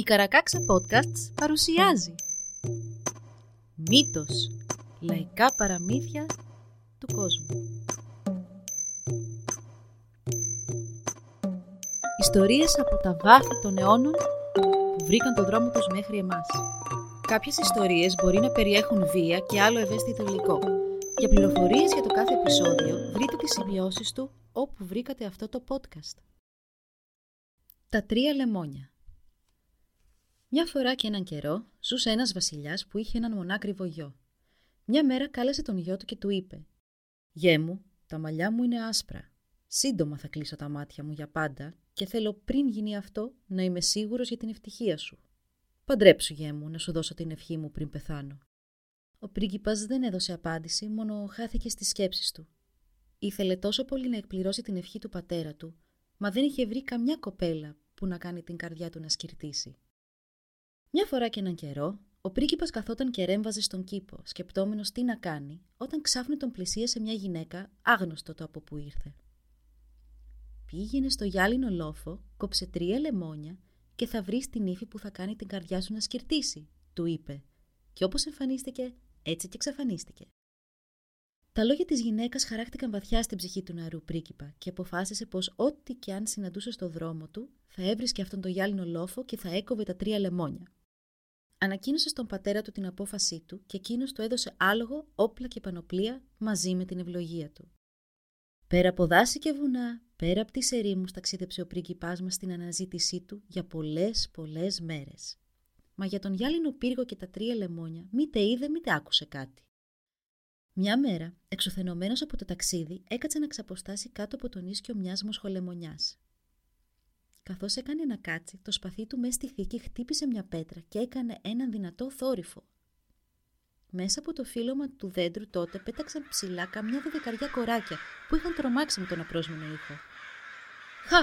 Η Καρακάξα Podcasts παρουσιάζει Μύτος Λαϊκά παραμύθια του κόσμου Ιστορίες από τα βάθη των αιώνων που βρήκαν το δρόμο τους μέχρι εμάς. Κάποιες ιστορίες μπορεί να περιέχουν βία και άλλο ευαίσθητο υλικό. Για πληροφορίες για το κάθε επεισόδιο βρείτε τις σημειώσεις του όπου βρήκατε αυτό το podcast. Τα τρία λεμόνια μια φορά και έναν καιρό ζούσε ένας βασιλιάς που είχε έναν μονάκριβο γιο. Μια μέρα κάλεσε τον γιο του και του είπε: Γέ μου, τα μαλλιά μου είναι άσπρα. Σύντομα θα κλείσω τα μάτια μου για πάντα και θέλω πριν γίνει αυτό να είμαι σίγουρος για την ευτυχία σου. Παντρέψου, γέ μου, να σου δώσω την ευχή μου πριν πεθάνω. Ο πρίγκιπας δεν έδωσε απάντηση, μόνο χάθηκε στις σκέψεις του. Ήθελε τόσο πολύ να εκπληρώσει την ευχή του πατέρα του, μα δεν είχε βρει καμιά κοπέλα που να κάνει την καρδιά του να σκυρτήσει. Μια φορά και έναν καιρό, ο πρίγκιπας καθόταν και ρέμβαζε στον κήπο, σκεπτόμενος τι να κάνει, όταν ξάφνου τον πλησίασε μια γυναίκα, άγνωστο το από που ήρθε. Πήγαινε στο γυάλινο λόφο, κόψε τρία λεμόνια και θα βρεις την ύφη που θα κάνει την καρδιά σου να σκυρτήσει, του είπε, και όπως εμφανίστηκε, έτσι και εξαφανίστηκε. Τα λόγια της γυναίκας χαράχτηκαν βαθιά στην ψυχή του νεαρού πρίγκιπα και αποφάσισε πως ό,τι και αν συναντούσε στο δρόμο του, θα έβρισκε αυτόν τον γυάλινο λόφο και θα έκοβε τα τρία λεμόνια. Ανακοίνωσε στον πατέρα του την απόφασή του και εκείνος του έδωσε άλογο, όπλα και πανοπλία μαζί με την ευλογία του. Πέρα από δάση και βουνά, πέρα από τις ερήμους ταξίδεψε ο πρίγκιπάς μας στην αναζήτησή του για πολλές πολλές μέρες. Μα για τον γυάλινο πύργο και τα τρία λεμόνια μήτε είδε μήτε άκουσε κάτι. Μια μέρα, εξουθενωμένος από το ταξίδι, έκατσε να ξαποστάσει κάτω από τον ίσκιο μιας μοσχολεμονιάς. Καθώς έκανε να κάτσει, το σπαθί του μέσα στη θήκη χτύπησε μια πέτρα και έκανε έναν δυνατό θόρυφο. Μέσα από το φύλλωμα του δέντρου τότε πέταξαν ψηλά καμιά δεκαριά κοράκια που είχαν τρομάξει με τον απρόσμενο ήχο. Χα!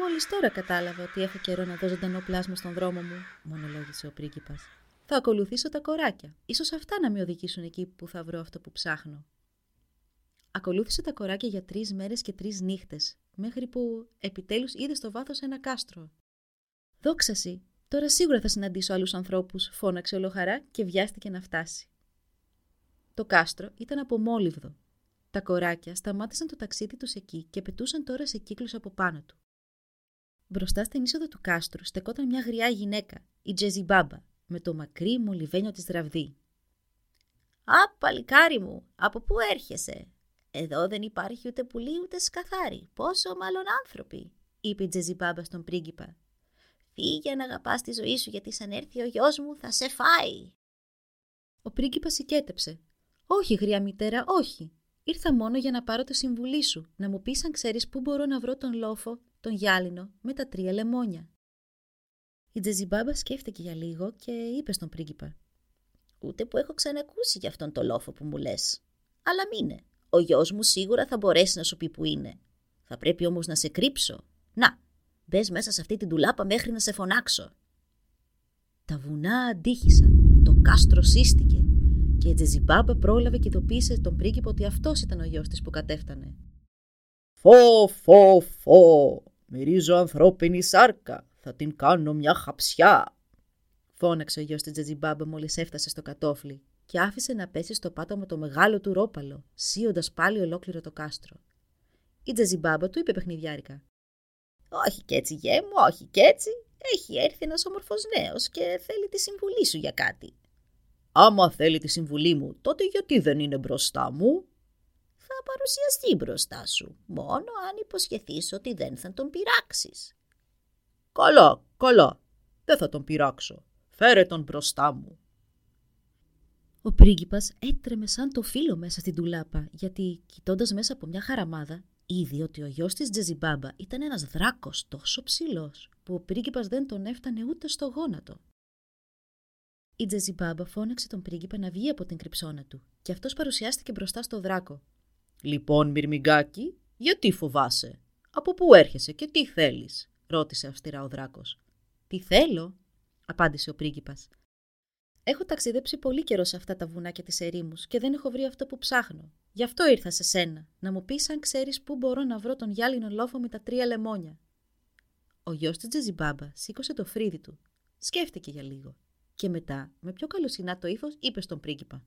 Μόλις τώρα κατάλαβα ότι έχω καιρό να δω ζωντανό πλάσμα στον δρόμο μου, μονολόγησε ο πρίγκιπας. Θα ακολουθήσω τα κοράκια. Ίσως αυτά να με οδηγήσουν εκεί που θα βρω αυτό που ψάχνω. Ακολούθησε τα κοράκια για τρεις μέρες και τρεις νύχτες, μέχρι που επιτέλους είδε στο βάθος ένα κάστρο. Δόξαση, τώρα σίγουρα θα συναντήσω άλλους ανθρώπους, φώναξε ολοχαρά και βιάστηκε να φτάσει. Το κάστρο ήταν από μόλιβδο. Τα κοράκια σταμάτησαν το ταξίδι τους εκεί και πετούσαν τώρα σε κύκλους από πάνω του. Μπροστά στην είσοδο του κάστρου στεκόταν μια γριά γυναίκα, η Τζεζιμπάμπα, με το μακρύ μολυβένιο της ραβδί. «Α, παλικάρι μου, από πού έρχεσαι» Εδώ δεν υπάρχει ούτε πουλί ούτε σκαθάρι. Πόσο μάλλον άνθρωποι, είπε η Τζεζιμπάμπα στον πρίγκιπα. Φύγε να αγαπάς τη ζωή σου, γιατί σαν έρθει ο γιος μου θα σε φάει. Ο πρίγκιπας συγκέτεψε. Όχι, γριά μητέρα, όχι. Ήρθα μόνο για να πάρω το συμβουλή σου, να μου πεις αν ξέρεις πού μπορώ να βρω τον λόφο, τον γυάλινο, με τα τρία λεμόνια. Η Τζεζιμπάμπα σκέφτηκε για λίγο και είπε στον πρίγκιπα. Ούτε που έχω ξανακούσει για αυτόν τον λόφο που μου λες. Αλλά μείνε. Ο γιος μου σίγουρα θα μπορέσει να σου πει που είναι. Θα πρέπει όμως να σε κρύψω. Να, μπες μέσα σε αυτή την τουλάπα μέχρι να σε φωνάξω. Τα βουνά αντίχησαν. Το κάστρο σύστηκε. Και η Τζεζιμπάμπα πρόλαβε και ειδοποίησε τον πρίγκιπο ότι αυτός ήταν ο γιος της που κατέφτανε. Φω, φω, φω. Μυρίζω ανθρώπινη σάρκα. Θα την κάνω μια χαψιά. Φώναξε ο γιος της Τζεζιμπάμπα μόλις έφτασε στο κατόφλι και άφησε να πέσει στο πάτωμα το μεγάλο του ρόπαλο, σύοντα πάλι ολόκληρο το κάστρο. Η Τζεζιμπάμπα του είπε παιχνιδιάρικα. Όχι κι έτσι, γέ μου, όχι κι έτσι. Έχει έρθει ένας όμορφος νέος και θέλει τη συμβουλή σου για κάτι. Άμα θέλει τη συμβουλή μου, τότε γιατί δεν είναι μπροστά μου; Θα παρουσιαστεί μπροστά σου, μόνο αν υποσχεθείς ότι δεν θα τον πειράξεις. Καλά, καλά. Δεν θα τον πειράξω. Φέρε τον μπροστά μου. Ο πρίγκιπας έτρεμε σαν το φύλλο μέσα στην τουλάπα, γιατί κοιτώντας μέσα από μια χαραμάδα, είδε ότι ο γιος της Τζεζιμπάμπα ήταν ένας δράκος τόσο ψηλός, που ο πρίγκιπας δεν τον έφτανε ούτε στο γόνατο. Η Τζεζιμπάμπα φώναξε τον πρίγκιπα να βγει από την κρυψώνα του και αυτός παρουσιάστηκε μπροστά στο δράκο. «Λοιπόν, Μυρμηγκάκι, γιατί φοβάσαι, από πού έρχεσαι και τι θέλεις» ρώτησε αυστηρά ο δράκος. «Τι θέλω» απάντησε ο πρίγκιπας. Έχω ταξιδέψει πολύ καιρό σε αυτά τα βουνά και τις ερήμους και δεν έχω βρει αυτό που ψάχνω. Γι' αυτό ήρθα σε σένα, να μου πεις αν ξέρεις πού μπορώ να βρω τον γυάλινο λόφο με τα τρία λεμόνια. Ο γιος της Τζεζιμπάμπα σήκωσε το φρύδι του, Σκέφτηκε για λίγο. Και μετά, με πιο καλοσυνάτο ύφος, είπε στον πρίγκιπα.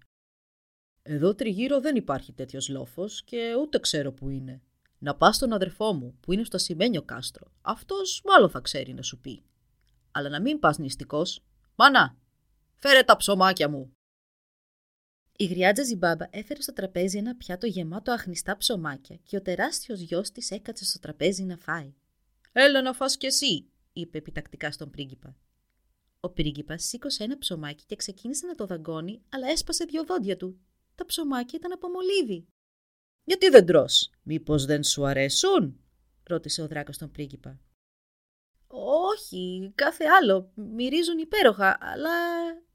Εδώ τριγύρω δεν υπάρχει τέτοιος λόφος και ούτε ξέρω που είναι. Να πας στον αδερφό μου, που είναι στο ασημένιο κάστρο. Αυτός μάλλον θα ξέρει να σου πει. Αλλά να μην πας νηστικός. Μανά, φέρε τα ψωμάκια μου. Η γριάτζα Ζιμπάμπα έφερε στο τραπέζι ένα πιάτο γεμάτο αχνιστά ψωμάκια και ο τεράστιος γιος της έκατσε στο τραπέζι να φάει. Έλα να φας κι εσύ, είπε επιτακτικά στον πρίγκιπα. Ο πρίγκιπας σήκωσε ένα ψωμάκι και ξεκίνησε να το δαγκώνει, αλλά έσπασε δύο δόντια του. Τα ψωμάκια ήταν από μολύβι. Γιατί δεν τρως, μήπως δεν σου αρέσουν, ρώτησε ο δράκος τον πρίγκιπα. Όχι, κάθε άλλο, μυρίζουν υπέροχα, αλλά ε,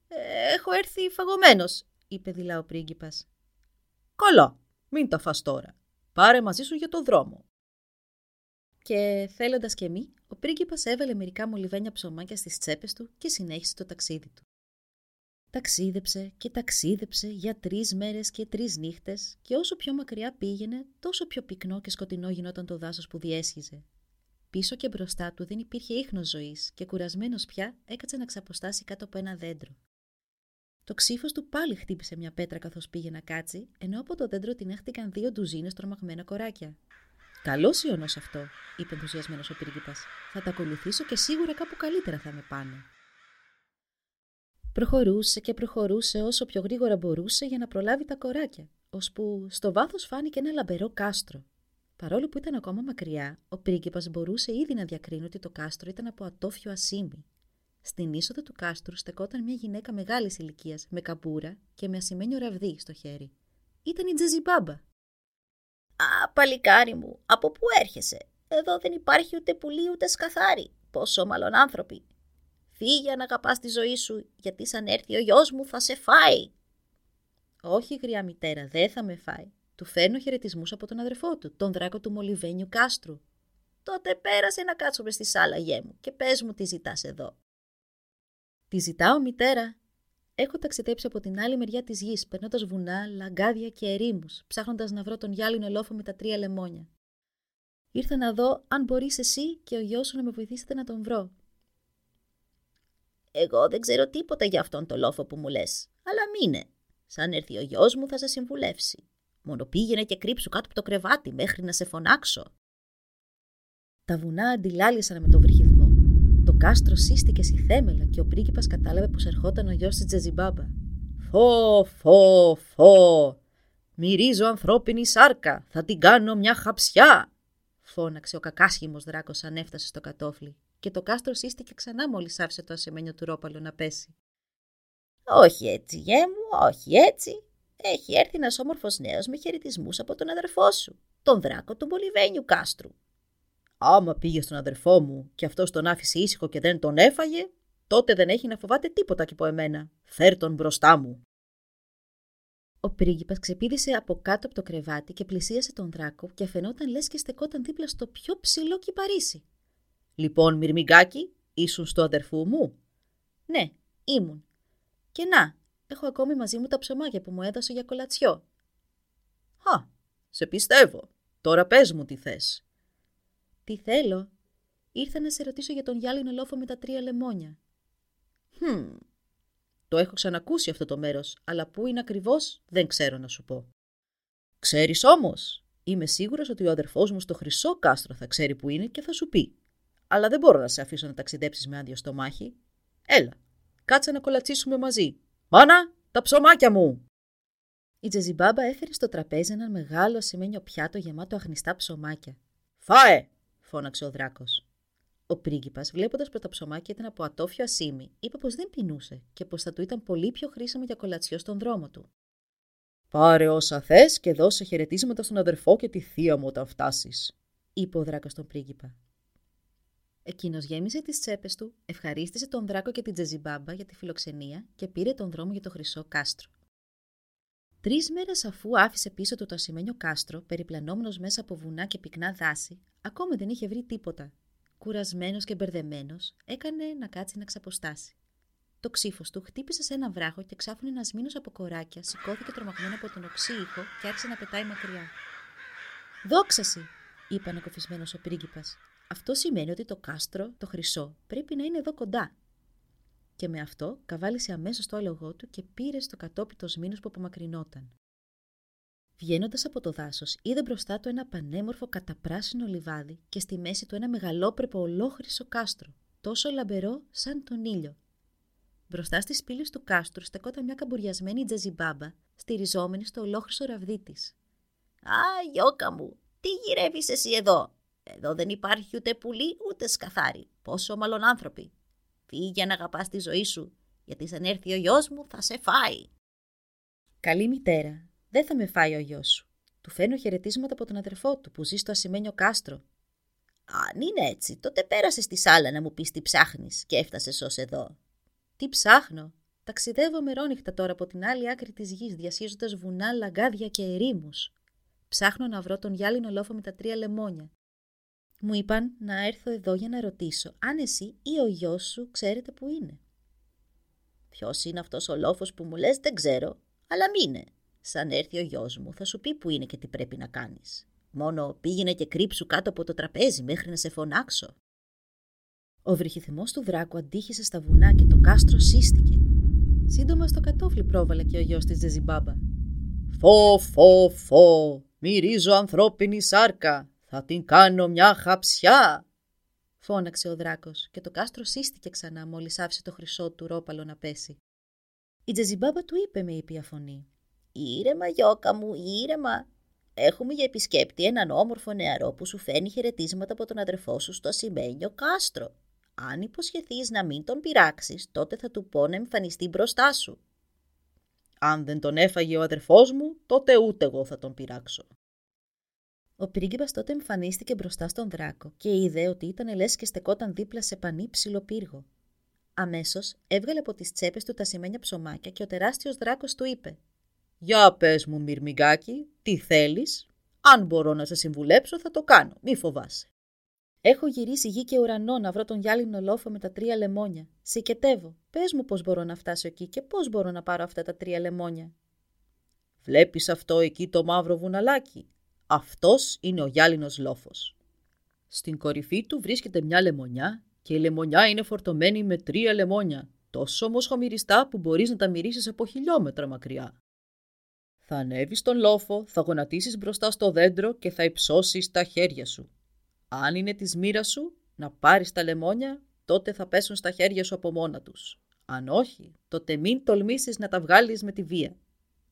έχω έρθει φαγωμένος, είπε δειλά ο πρίγκιπας. Καλά, μην τα φας τώρα. Πάρε μαζί σου για το δρόμο. Και θέλοντας και μη, ο πρίγκιπας έβαλε μερικά μολυβένια ψωμάκια στις τσέπες του και συνέχισε το ταξίδι του. Ταξίδεψε και ταξίδεψε για τρεις μέρες και τρεις νύχτες και όσο πιο μακριά πήγαινε, τόσο πιο πυκνό και σκοτεινό γινόταν το δάσος που διέσχιζε. Πίσω και μπροστά του δεν υπήρχε ίχνος ζωής και κουρασμένος πια έκατσε να ξαποστάσει κάτω από ένα δέντρο. Το ξύφος του πάλι χτύπησε μια πέτρα καθώς πήγε να κάτσει, ενώ από το δέντρο την έχτηκαν δύο ντουζίνες τρομαγμένα κοράκια. Καλός ιονό αυτό, είπε ενθουσιασμένος ο πύργηπα. Θα τα ακολουθήσω και σίγουρα κάπου καλύτερα θα με πάνε. Προχωρούσε και προχωρούσε όσο πιο γρήγορα μπορούσε για να προλάβει τα κοράκια, ώσπου στο βάθος φάνηκε ένα λαμπερό κάστρο. Παρόλο που ήταν ακόμα μακριά, ο πρίγκιπας μπορούσε ήδη να διακρίνει ότι το κάστρο ήταν από ατόφιο ασίμι. Στην είσοδο του κάστρου στεκόταν μια γυναίκα μεγάλης ηλικίας, με καμπούρα και με ασημένιο ραβδί στο χέρι. Ήταν η Τζεζιμπάμπα. Α, παλικάρι μου, από πού έρχεσαι; Εδώ δεν υπάρχει ούτε πουλί ούτε σκαθάρι. Πόσο μάλλον άνθρωποι. Φύγε να αγαπάς τη ζωή σου, γιατί σαν έρθει ο γιος μου θα σε φάει. Όχι, γριά μητέρα, δεν θα με φάει. Του φέρνω χαιρετισμούς από τον αδερφό του, τον δράκο του Μολυβένιου Κάστρου. Τότε πέρασε να κάτσουμε στη σάλα γέ μου και πες μου τι ζητάς εδώ. Τη ζητάω, μητέρα. Έχω ταξιδέψει από την άλλη μεριά της γης, περνώντας βουνά, λαγκάδια και ερήμους, ψάχνοντας να βρω τον γυάλινο λόφο με τα τρία λεμόνια. Ήρθα να δω αν μπορείς εσύ και ο γιος σου να με βοηθήσετε να τον βρω. Εγώ δεν ξέρω τίποτα για αυτόν τον λόφο που μου λες, αλλά μείνε. Σαν έρθει ο γιος μου θα σε συμβουλεύσει. Μόνο πήγαινε και κρύψου κάτω από το κρεβάτι μέχρι να σε φωνάξω. Τα βουνά αντιλάλησαν με το βρυχιδμό κάστρο σύστηκες στη θέμελα και ο πρίγκιπας κατάλαβε πως ερχόταν ο γιος της Τζεζιμπάμπα. «Φω, φω, φω! Μυρίζω ανθρώπινη σάρκα! Θα την κάνω μια χαψιά!» φώναξε ο κακάσχημος δράκος αν έφτασε στο κατόφλι και το κάστρο σύστηκε ξανά μόλις άφησε το ασημένιο του ρόπαλο να πέσει. «Όχι έτσι, γέ μου, όχι έτσι. Έχει έρθει ένας όμορφος νέος με χαιρετισμούς από τον αδερφό σου, τον δράκο του Μπολιβένιου κάστρου. Άμα πήγε στον αδερφό μου και αυτός τον άφησε ήσυχο και δεν τον έφαγε, τότε δεν έχει να φοβάται τίποτα και από εμένα. Φέρ τον μπροστά μου. Ο πρίγκιπας ξεπίδησε από κάτω από το κρεβάτι και πλησίασε τον δράκο και φαινόταν λες και στεκόταν δίπλα στο πιο ψηλό κυπαρίσι. Λοιπόν, Μυρμηγκάκι, ήσουν στο αδερφού μου; Ναι, ήμουν. Και να, έχω ακόμη μαζί μου τα ψωμάκια που μου έδωσε για κολατσιό. Α, σε πιστεύω. Τώρα πες μου τι θες. Τι θέλω; Ήρθα να σε ρωτήσω για τον γυάλινο λόφο με τα τρία λεμόνια. Χμ. Το έχω ξανακούσει αυτό το μέρος, αλλά πού είναι ακριβώς δεν ξέρω να σου πω. Ξέρεις όμως, είμαι σίγουρος ότι ο αδερφός μου στο χρυσό κάστρο θα ξέρει που είναι και θα σου πει. Αλλά δεν μπορώ να σε αφήσω να ταξιδέψεις με άδειο στομάχι. Έλα, κάτσε να κολατσίσουμε μαζί. Μάνα, τα ψωμάκια μου! Η Τζεζιμπάμπα έφερε στο τραπέζι ένα μεγάλο ασημένιο πιάτο γεμάτο αχνιστά ψωμάκια. Φάε! Φώναξε ο δράκος. Ο πρίγκιπας, βλέποντας πως τα ψωμάκια ήταν από ατόφιο ασίμι, είπε πως δεν πεινούσε και πως θα του ήταν πολύ πιο χρήσιμο για κολατσιό στον δρόμο του. Πάρε όσα θες και δώσε χαιρετίσματα στον αδερφό και τη θεία μου όταν φτάσεις, είπε ο δράκος στον πρίγκιπα. Εκείνος γέμισε τις τσέπες του, ευχαρίστησε τον δράκο και την τζεζιμπάμπα για τη φιλοξενία και πήρε τον δρόμο για το χρυσό κάστρο. Τρεις μέρες αφού άφησε πίσω του το ασημένιο κάστρο, περιπλανόμενος μέσα από βουνά και πυκνά δάση, ακόμη δεν είχε βρει τίποτα. Κουρασμένος και μπερδεμένος, έκανε να κάτσει να ξαποστάσει. Το ξύφος του χτύπησε σε ένα βράχο και ξάφνου ένας μήνος από κοράκια σηκώθηκε τρομαγμένο από τον οξύ ήχο και άρχισε να πετάει μακριά. Δόξαση, είπε ανακοφισμένο ο πρίγκιπας. Αυτό σημαίνει ότι το κάστρο, το χρυσό, πρέπει να είναι εδώ κοντά. Και με αυτό καβάλισε αμέσως το άλογό του και πήρε στο κατόπι το σμήνος που απομακρυνόταν. Βγαίνοντας από το δάσος, είδε μπροστά του ένα πανέμορφο καταπράσινο λιβάδι και στη μέση του ένα μεγαλόπρεπο ολόχρυσο κάστρο, τόσο λαμπερό σαν τον ήλιο. Μπροστά στις πύλες του κάστρου στεκόταν μια καμπουριασμένη τζαζιμπάμπα, στηριζόμενη στο ολόχρυσο ραβδί της. Α, γιώκα μου, τι γυρεύεις εσύ εδώ; Εδώ δεν υπάρχει ούτε πουλί ούτε σκαθάρι. Πόσο μάλλον άνθρωποι. Φύγε να αγαπάς τη ζωή σου, γιατί σαν έρθει ο γιος μου θα σε φάει. Καλή μητέρα, δεν θα με φάει ο γιος σου. Του φέρνω χαιρετίσματα από τον αδερφό του που ζει στο ασημένιο κάστρο. Αν είναι έτσι, τότε πέρασε στη σάλα να μου πεις τι ψάχνεις και έφτασες ως εδώ. Τι ψάχνω; Ταξιδεύω μερόνυχτα τώρα από την άλλη άκρη της γης, διασχίζοντα βουνά, λαγκάδια και ερήμους. Ψάχνω να βρω τον γυάλινο λόφο με τα τρία λεμόνια. Μου είπαν να έρθω εδώ για να ρωτήσω αν εσύ ή ο γιος σου ξέρετε που είναι. Ποιος είναι αυτός ο λόφος που μου λες, δεν ξέρω, αλλά μείνε. Σαν έρθει ο γιος μου, θα σου πει που είναι και τι πρέπει να κάνεις. Μόνο πήγαινε και κρύψου κάτω από το τραπέζι μέχρι να σε φωνάξω. Ο βρυχυθυμό του δράκου αντίχησε στα βουνά και το κάστρο σύστηκε. Σύντομα στο κατόφλι πρόβαλε και ο γιος της Τζεζιμπάμπα. Φω, φω, φω, μυρίζω ανθρώπινη σάρκα, θα την κάνω μια χαψιά. Φώναξε ο δράκος και το κάστρο σύστηκε ξανά μόλις άφησε το χρυσό του ρόπαλο να πέσει. Η Τζεζιμπάμπα του είπε με ήπια φωνή. Ήρεμα, γιώκα μου, ήρεμα. Έχουμε για επισκέπτη έναν όμορφο νεαρό που σου φέρνει χαιρετίσματα από τον αδερφό σου στο ασημένιο κάστρο. Αν υποσχεθείς να μην τον πειράξεις, τότε θα του πω να εμφανιστεί μπροστά σου. Αν δεν τον έφαγε ο αδερφός μου, τότε ούτε εγώ θα τον πειράξω. Ο πρίγκιπας τότε εμφανίστηκε μπροστά στον δράκο και είδε ότι ήταν λες και στεκόταν δίπλα σε πανύψηλο πύργο. Αμέσως έβγαλε από τις τσέπες του τα σημαίνια ψωμάκια και ο τεράστιος δράκος του είπε: Για πες μου, Μυρμηγκάκι, τι θέλεις; Αν μπορώ να σε συμβουλέψω, θα το κάνω, μη φοβάσαι. Έχω γυρίσει γη και ουρανό να βρω τον γυάλινο λόφο με τα τρία λεμόνια. Σηκετεύω. Πες μου πώς μπορώ να φτάσω εκεί και πώς μπορώ να πάρω αυτά τα τρία λεμόνια. Βλέπεις αυτό εκεί το μαύρο βουναλάκι; Αυτός είναι ο γυάλινος λόφος. Στην κορυφή του βρίσκεται μια λεμονιά και η λεμονιά είναι φορτωμένη με τρία λεμόνια, τόσο όμω χαμηριστά που μπορείς να τα μυρίσεις από χιλιόμετρα μακριά. Θα ανέβεις στον λόφο, θα γονατίσεις μπροστά στο δέντρο και θα υψώσεις τα χέρια σου. Αν είναι της μοίρας σου να πάρεις τα λεμόνια, τότε θα πέσουν στα χέρια σου από μόνα τους. Αν όχι, τότε μην τολμήσεις να τα βγάλεις με τη βία.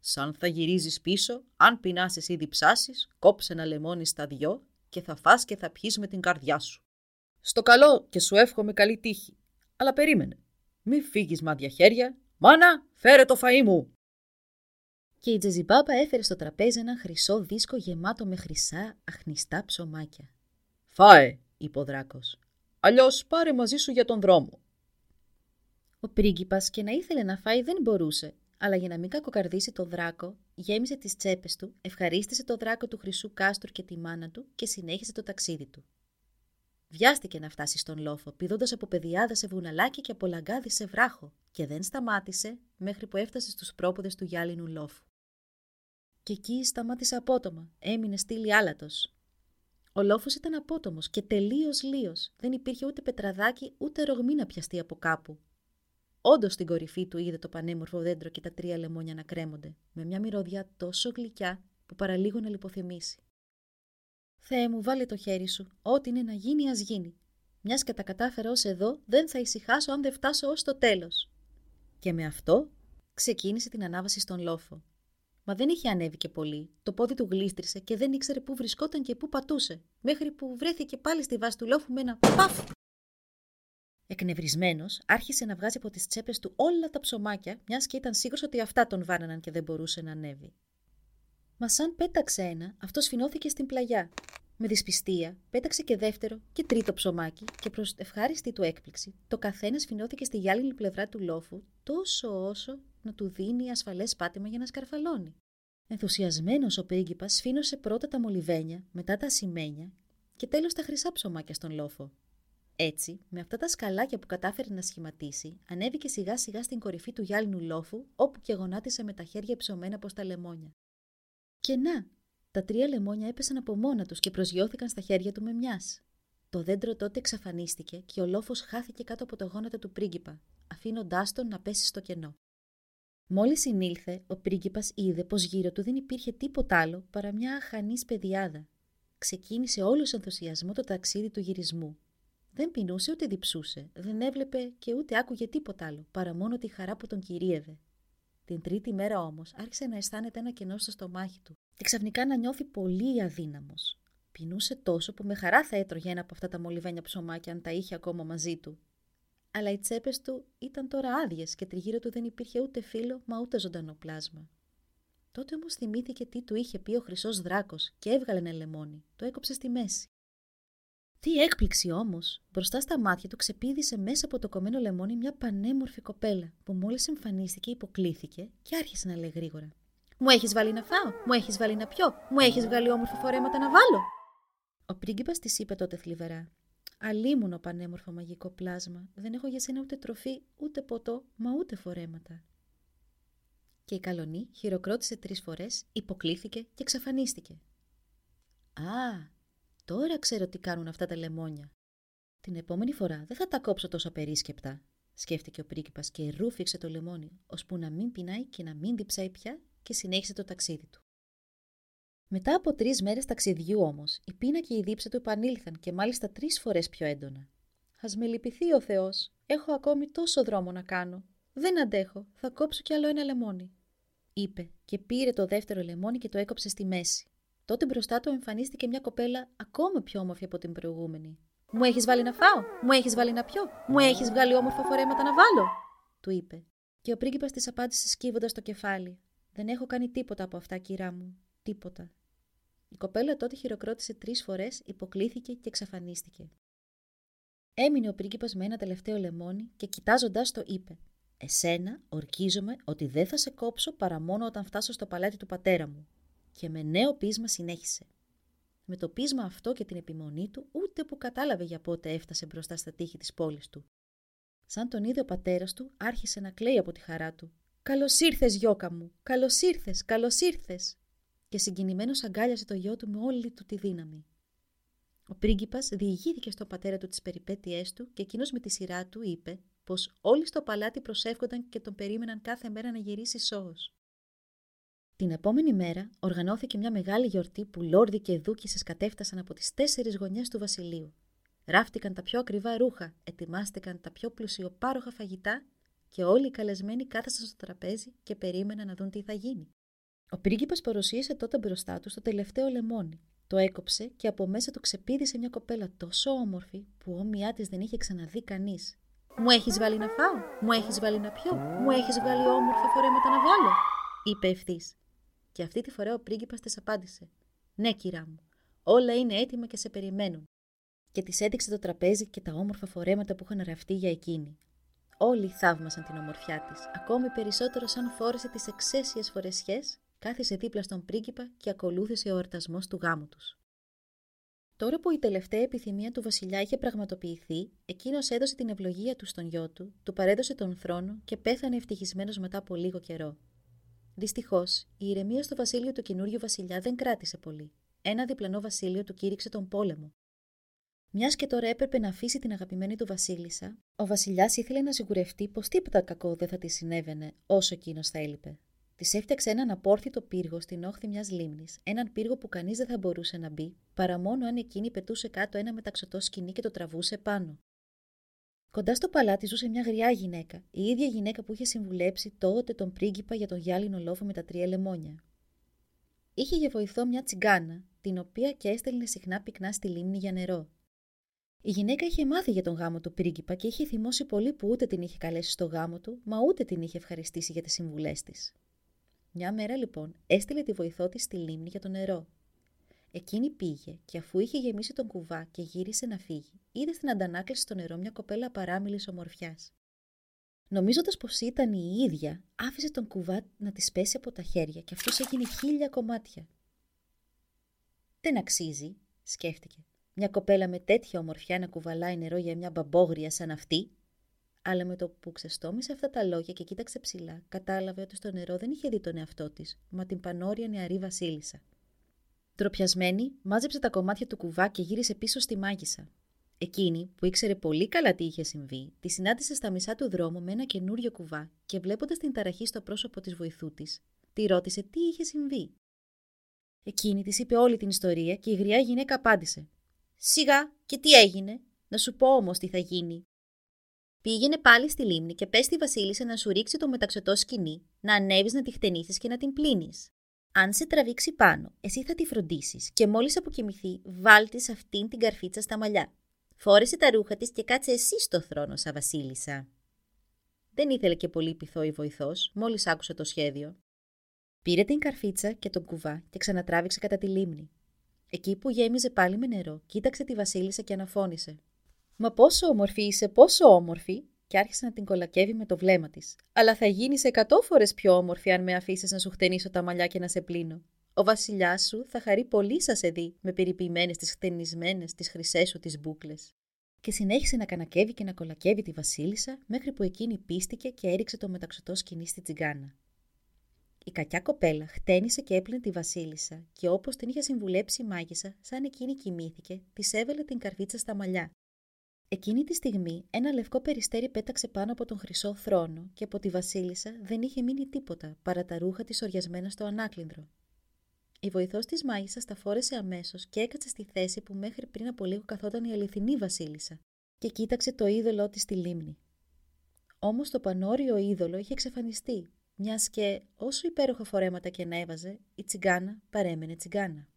Σαν θα γυρίζεις πίσω, αν πεινάσεις ή διψάσεις, κόψε ένα λεμόνι στα δυο και θα φας και θα πιείς με την καρδιά σου. Στο καλό και σου εύχομαι καλή τύχη. Αλλά περίμενε. Μη φύγεις μάδια χέρια. Μάνα, φέρε το φαΐ μου. Και η Τζεζιμπάμπα έφερε στο τραπέζι ένα χρυσό δίσκο γεμάτο με χρυσά αχνιστά ψωμάκια. Φάε, είπε ο δράκος. Αλλιώς πάρε μαζί σου για τον δρόμο. Ο πρίγκιπας και να ήθελε να φάει δεν μπορούσε, αλλά για να μην κακοκαρδίσει το δράκο, γέμισε τις τσέπες του, ευχαρίστησε το δράκο του χρυσού κάστρου και τη μάνα του και συνέχισε το ταξίδι του. Βιάστηκε να φτάσει στον λόφο, πηδώντας από πεδιάδα σε βουναλάκι και από λαγκάδι σε βράχο, και δεν σταμάτησε μέχρι που έφτασε στους πρόποδες του γυάλινου λόφου. Και εκεί σταμάτησε απότομα, έμεινε στήλη άλατος, ο λόφος ήταν απότομος και τελείως λίος. Δεν υπήρχε ούτε πετραδάκι ούτε ρογμή να πιαστεί από κάπου. Όντως στην κορυφή του είδε το πανέμορφο δέντρο και τα τρία λεμόνια να κρέμονται, με μια μυρωδιά τόσο γλυκιά που παραλίγο να λιποθυμήσει. Θεέ μου, βάλε το χέρι σου. Ό,τι είναι να γίνει, ας γίνει. Μιας και τα κατάφερα ως εδώ, δεν θα ησυχάσω αν δεν φτάσω ως το τέλος. Και με αυτό ξεκίνησε την ανάβαση στον λόφο. Μα δεν είχε ανέβει και πολύ. Το πόδι του γλίστρισε και δεν ήξερε πού βρισκόταν και πού πατούσε, μέχρι που βρέθηκε πάλι στη βάση του λόφου με ένα παφ. Εκνευρισμένος, άρχισε να βγάζει από τις τσέπες του όλα τα ψωμάκια, μιας και ήταν σίγουρος ότι αυτά τον βάναναν και δεν μπορούσε να ανέβει. Μα σαν πέταξε ένα, αυτό φινώθηκε στην πλαγιά. Με δυσπιστία, πέταξε και δεύτερο και τρίτο ψωμάκι και προς ευχάριστη του έκπληξη, το καθένα φινώθηκε στη γυάλινη πλευρά του λόφου τόσο όσο να του δίνει ασφαλές πάτημα για να σκαρφαλώνει. Ενθουσιασμένος ο πρίγκιπας σφίνωσε πρώτα τα μολυβένια, μετά τα ασημένια και τέλος τα χρυσά ψωμάκια στον λόφο. Έτσι, με αυτά τα σκαλάκια που κατάφερε να σχηματίσει, ανέβηκε σιγά σιγά στην κορυφή του γυάλινου λόφου, όπου και γονάτισε με τα χέρια ψωμένα από τα λεμόνια. Και να, τα τρία λεμόνια έπεσαν από μόνα τους και προσγειώθηκαν στα χέρια του με μιας. Το δέντρο τότε εξαφανίστηκε και ο λόφος χάθηκε κάτω από το γόνατο του πρίγκιπα, αφήνοντάς τον να πέσει στο κενό. Μόλις συνήλθε, ο πρίγκιπας είδε πως γύρω του δεν υπήρχε τίποτα άλλο παρά μια αχανής παιδιάδα. Ξεκίνησε όλος ενθουσιασμό το ταξίδι του γυρισμού. Δεν πεινούσε ούτε διψούσε, δεν έβλεπε και ούτε άκουγε τίποτα άλλο, παρά μόνο τη χαρά που τον κυρίευε. Την τρίτη μέρα όμως άρχισε να αισθάνεται ένα κενό στο στομάχι του και ξαφνικά να νιώθει πολύ αδύναμος. Πεινούσε τόσο που με χαρά θα έτρωγε ένα από αυτά τα μολυβένια ψωμάκια αν τα είχε ακόμα μαζί του. Αλλά οι τσέπες του ήταν τώρα άδειες και τριγύρω του δεν υπήρχε ούτε φύλλο μα ούτε ζωντανό πλάσμα. Τότε όμως θυμήθηκε τι του είχε πει ο χρυσός δράκος και έβγαλε ένα λεμόνι. Το έκοψε στη μέση. Τι έκπληξη όμως! Μπροστά στα μάτια του ξεπίδησε μέσα από το κομμένο λεμόνι μια πανέμορφη κοπέλα που μόλις εμφανίστηκε υποκλήθηκε και άρχισε να λέει γρήγορα. Μου έχεις βάλει να φάω, μου έχεις βάλει να πιω, μου έχεις βγάλει όμορφα φορέματα να βάλω. Ο πρίγκιπας της είπε τότε θλιβερά. Αλίμουνο πανέμορφο μαγικό πλάσμα, δεν έχω για σένα ούτε τροφή, ούτε ποτό, μα ούτε φορέματα. Και η καλονή χειροκρότησε τρεις φορές, υποκλήθηκε και εξαφανίστηκε. Α, τώρα ξέρω τι κάνουν αυτά τα λεμόνια. Την επόμενη φορά δεν θα τα κόψω τόσο απερίσκεπτα, σκέφτηκε ο πρίγκιπας και ρούφηξε το λεμόνι, ώσπου να μην πεινάει και να μην διψάει πια και συνέχισε το ταξίδι του. Μετά από τρεις μέρες ταξιδιού όμως, η πείνα και η δίψα του επανήλθαν και μάλιστα τρεις φορές πιο έντονα. Α με λυπηθεί ο Θεός, έχω ακόμη τόσο δρόμο να κάνω. Δεν αντέχω, θα κόψω κι άλλο ένα λεμόνι. Είπε και πήρε το δεύτερο λεμόνι και το έκοψε στη μέση. Τότε μπροστά του εμφανίστηκε μια κοπέλα ακόμα πιο όμορφη από την προηγούμενη. Μου έχεις βάλει να φάω, μου έχεις βάλει να πιω, μου έχεις βγάλει όμορφα φορέματα να βάλω, του είπε. Και ο πρίγκιπας της απάντησε σκύβοντας το κεφάλι. Δεν έχω κάνει τίποτα από αυτά, κυρά μου. Τίποτα. Η κοπέλα τότε χειροκρότησε τρεις φορές, υποκλήθηκε και εξαφανίστηκε. Έμεινε ο πρίγκιπας με ένα τελευταίο λεμόνι και κοιτάζοντάς το είπε: Εσένα ορκίζομαι ότι δεν θα σε κόψω παρά μόνο όταν φτάσω στο παλάτι του πατέρα μου. Και με νέο πείσμα συνέχισε. Με το πείσμα αυτό και την επιμονή του, ούτε που κατάλαβε για πότε έφτασε μπροστά στα τείχη της πόλης του. Σαν τον είδε ο πατέρας του, άρχισε να κλαίει από τη χαρά του. Καλώς ήρθες, γιώκα μου! Καλώς ήρθες, καλώς ήρθες! Και συγκινημένος αγκάλιασε το γιο του με όλη του τη δύναμη. Ο πρίγκιπας διηγήθηκε στον πατέρα του τις περιπέτειές του και εκείνος με τη σειρά του είπε πως όλοι στο παλάτι προσεύχονταν και τον περίμεναν κάθε μέρα να γυρίσει σώος. Την επόμενη μέρα οργανώθηκε μια μεγάλη γιορτή που λόρδοι και δούκισες κατέφτασαν από τις τέσσερις γωνιές του βασιλείου. Ράφτηκαν τα πιο ακριβά ρούχα, ετοιμάστηκαν τα πιο πλουσιοπάροχα φαγητά και όλοι οι καλεσμένοι κάθεσαν στο τραπέζι και περίμεναν να δουν τι θα γίνει. Ο πρίγκιπας παρουσίασε τότε μπροστά του το τελευταίο λεμόνι. Το έκοψε και από μέσα του ξεπίδησε μια κοπέλα τόσο όμορφη που όμοιά της δεν είχε ξαναδεί κανείς. Μου έχεις βάλει να φάω, μου έχεις βάλει να πιω, μου έχεις βγάλει όμορφα φορέματα να βάλω, είπε ευθύς. Και αυτή τη φορά ο πρίγκιπας της απάντησε. Ναι, κυρά μου, όλα είναι έτοιμα και σε περιμένουν. Και της έδειξε το τραπέζι και τα όμορφα φορέματα που είχαν ραφτεί για εκείνη. Όλοι θαύμασαν την ομορφιά της, ακόμη περισσότερο σαν φόρεσε τις εξαίσιες φορεσιές κάθισε δίπλα στον πρίγκιπα και ακολούθησε ο εορτασμός του γάμου τους. Τώρα που η τελευταία επιθυμία του βασιλιά είχε πραγματοποιηθεί, εκείνος έδωσε την ευλογία του στον γιο του, του παρέδωσε τον θρόνο και πέθανε ευτυχισμένος μετά από λίγο καιρό. Δυστυχώς, η ηρεμία στο βασίλειο του καινούριου βασιλιά δεν κράτησε πολύ. Ένα διπλανό βασίλειο του κήρυξε τον πόλεμο. Μιας και τώρα έπρεπε να αφήσει την αγαπημένη του Βασίλισσα, ο Βασιλιάς ήθελε να σιγουρευτεί πως τίποτα κακό δεν θα της συνέβαινε όσο εκείνος θα έλειπε. Της έφτιαξε έναν απόρθητο πύργο στην όχθη μιας λίμνης, έναν πύργο που κανείς δεν θα μπορούσε να μπει, παρά μόνο αν εκείνη πετούσε κάτω ένα μεταξωτό σκηνή και το τραβούσε πάνω. Κοντά στο παλάτι ζούσε μια γριά γυναίκα, η ίδια γυναίκα που είχε συμβουλέψει τότε τον πρίγκιπα για τον γυάλινο λόφο με τα τρία λεμόνια. Είχε για βοηθό μια τσιγκάνα, την οποία και έστελνε συχνά πυκνά στη λίμνη για νερό. Η γυναίκα είχε μάθει για τον γάμο του πρίγκιπα και είχε θυμώσει πολύ που ούτε την είχε καλέσει στο γάμο του, μα ούτε την είχε ευχαριστήσει για τις συμβουλές της. Μια μέρα λοιπόν έστειλε τη βοηθό της στη λίμνη για το νερό. Εκείνη πήγε και αφού είχε γεμίσει τον κουβά και γύρισε να φύγει, είδε στην αντανάκλαση στο νερό μια κοπέλα παράμιλης ομορφιάς. Νομίζοντας πως ήταν η ίδια, άφησε τον κουβά να της πέσει από τα χέρια και αυτός έγινε χίλια κομμάτια. Δεν αξίζει, σκέφτηκε. Μια κοπέλα με τέτοια ομορφιά να κουβαλάει νερό για μια μπαμπόγρια σαν αυτή, αλλά με το που ξεστόμησε αυτά τα λόγια και κοίταξε ψηλά, κατάλαβε ότι στο νερό δεν είχε δει τον εαυτό της, μα την πανόρια νεαρή Βασίλισσα. Τροπιασμένη, μάζεψε τα κομμάτια του κουβά και γύρισε πίσω στη μάγισσα. Εκείνη, που ήξερε πολύ καλά τι είχε συμβεί, τη συνάντησε στα μισά του δρόμου με ένα καινούριο κουβά και βλέποντας την ταραχή στο πρόσωπο της βοηθού της, τη ρώτησε τι είχε συμβεί. Εκείνη της είπε όλη την ιστορία και η γριά γυναίκα απάντησε. Σιγά, και τι έγινε, να σου πω όμως τι θα γίνει. Πήγαινε πάλι στη λίμνη και πες στη Βασίλισσα να σου ρίξει το μεταξωτό σκηνή, να ανέβεις να τη χτενίσεις και να την πλύνεις. Αν σε τραβήξει πάνω, εσύ θα τη φροντίσεις και μόλις αποκοιμηθεί, βάλτε σε αυτήν την καρφίτσα στα μαλλιά. Φόρεσε τα ρούχα της και κάτσε εσύ στο θρόνο, σα Βασίλισσα. Δεν ήθελε και πολύ πειθό η βοηθός, μόλις άκουσε το σχέδιο. Πήρε την καρφίτσα και τον κουβά και ξανατράβηξε κατά τη λίμνη. Εκεί που γέμιζε πάλι με νερό, κοίταξε τη Βασίλισσα και αναφώνησε. Μα πόσο όμορφη είσαι, πόσο όμορφη! Και άρχισε να την κολακεύει με το βλέμμα της. Αλλά θα γίνεις εκατό φορές πιο όμορφη αν με αφήσεις να σου χτενίσω τα μαλλιά και να σε πλύνω. Ο βασιλιάς σου θα χαρεί πολύ σα σε δει με περιποιημένες τις χτενισμένες, τις χρυσές σου τις μπουκλες. Και συνέχισε να κανακεύει και να κολακεύει τη Βασίλισσα μέχρι που εκείνη πίστηκε και έριξε το μεταξωτό σκηνή στη τσιγκάνα. Η κακιά κοπέλα χτένισε και έπλυνε τη Βασίλισσα και όπως την είχε συμβουλέψει η μάγισσα, σαν εκείνη κοιμήθηκε, της έβαλε την καρφίτσα στα μαλλιά. Εκείνη τη στιγμή ένα λευκό περιστέρι πέταξε πάνω από τον χρυσό θρόνο και από τη Βασίλισσα δεν είχε μείνει τίποτα παρά τα ρούχα της οριασμένα στο ανάκλυντρο. Η βοηθός της μάγισσας τα φόρεσε αμέσως και έκατσε στη θέση που μέχρι πριν από λίγο καθόταν η αληθινή Βασίλισσα και κοίταξε το είδωλό της στη λίμνη. Όμως το πανόριο είδωλο είχε εξαφανιστεί μιας και όσο υπέροχα φορέματα και να έβαζε, η τσιγκάνα παρέμενε τσιγκάνα.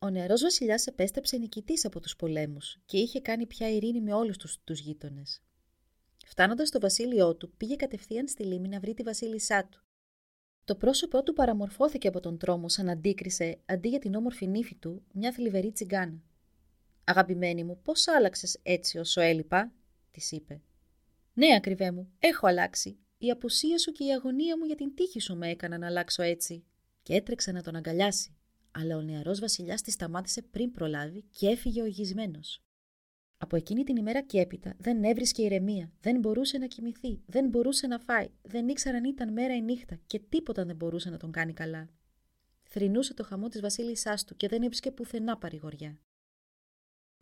Ο νεαρός Βασιλιάς επέστρεψε νικητής από τους πολέμους και είχε κάνει πια ειρήνη με όλους τους τους γείτονες. Φτάνοντας στο βασίλειό του, πήγε κατευθείαν στη λίμνη να βρει τη βασίλισσά του. Το πρόσωπό του παραμορφώθηκε από τον τρόμο σαν αντίκρισε, αντί για την όμορφη νύφη του, μια θλιβερή τσιγκάνα. Αγαπημένη μου, πώς άλλαξες έτσι όσο έλειπα, της είπε. Ναι, ακριβέ μου, έχω αλλάξει, η απουσία σου και η αγωνία μου για την τύχη σου με έκαναν να αλλάξω έτσι. Και έτρεξε να τον αγκαλιάσει. Αλλά ο νεαρός βασιλιάς τη σταμάτησε πριν προλάβει και έφυγε οργισμένος. Από εκείνη την ημέρα και έπειτα δεν έβρισκε ηρεμία, δεν μπορούσε να κοιμηθεί, δεν μπορούσε να φάει, δεν ήξερε αν ήταν μέρα ή νύχτα και τίποτα δεν μπορούσε να τον κάνει καλά. Θρυνούσε το χαμό της βασίλισσάς του και δεν έβρισκε πουθενά παρηγοριά.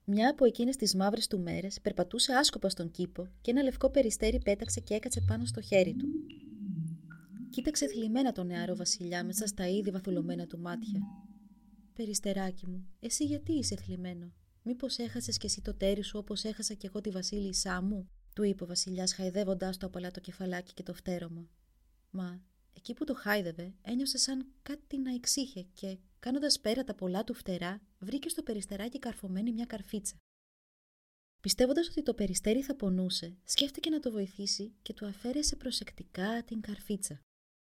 Μια από εκείνες τις μαύρες του μέρες περπατούσε άσκοπα στον κήπο και ένα λευκό περιστέρι πέταξε και έκατσε πάνω στο χέρι του. Κοίταξε θλιμμένα τον νεαρό Βασιλιά μέσα στα ήδη βαθουλωμένα του μάτια. Περιστεράκι μου, εσύ γιατί είσαι θλιμμένο; Μήπως έχασες κι εσύ το τέρι σου όπως έχασα κι εγώ τη Βασίλισσά μου, του είπε ο Βασιλιάς χαϊδεύοντάς το απαλά το κεφαλάκι και το φτέρωμα. Μα εκεί που το χάιδευε, ένιωσε σαν κάτι να εξήχε και Κάνοντας πέρα τα πολλά του φτερά, βρήκε στο περιστεράκι καρφωμένη μια καρφίτσα. Πιστεύοντας ότι το περιστέρι θα πονούσε, σκέφτηκε να το βοηθήσει και του αφαίρεσε προσεκτικά την καρφίτσα.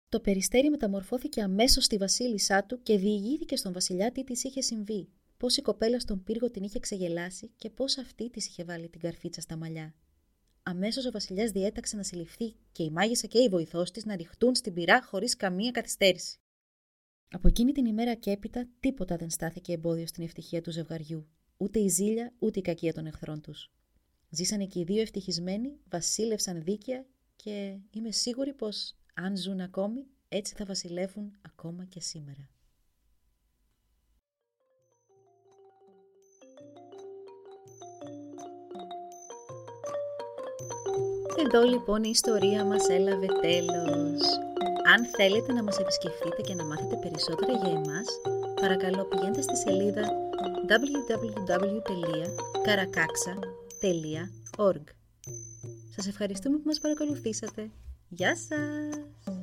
Το περιστέρι μεταμορφώθηκε αμέσως στη βασίλισσά του και διηγήθηκε στον βασιλιά τι της είχε συμβεί, πώς η κοπέλα στον πύργο την είχε ξεγελάσει και πώς αυτή της είχε βάλει την καρφίτσα στα μαλλιά. Αμέσως ο βασιλιάς διέταξε να συλληφθεί και η μάγισσα και η βοηθός της να ρηχτούν στην πυρά χωρίς καμία καθυστέρηση. Από εκείνη την ημέρα και έπειτα τίποτα δεν στάθηκε εμπόδιο στην ευτυχία του ζευγαριού. Ούτε η ζήλια, ούτε η κακία των εχθρών τους. Ζήσανε και οι δύο ευτυχισμένοι, βασίλευσαν δίκαια και είμαι σίγουρη πως αν ζουν ακόμη, έτσι θα βασιλεύουν ακόμα και σήμερα. Εδώ λοιπόν η ιστορία μας έλαβε τέλος. Αν θέλετε να μας επισκεφτείτε και να μάθετε περισσότερα για εμάς, παρακαλώ πηγαίνετε στη σελίδα www.karakaksa.org Σας ευχαριστούμε που μας παρακολουθήσατε. Γεια σας!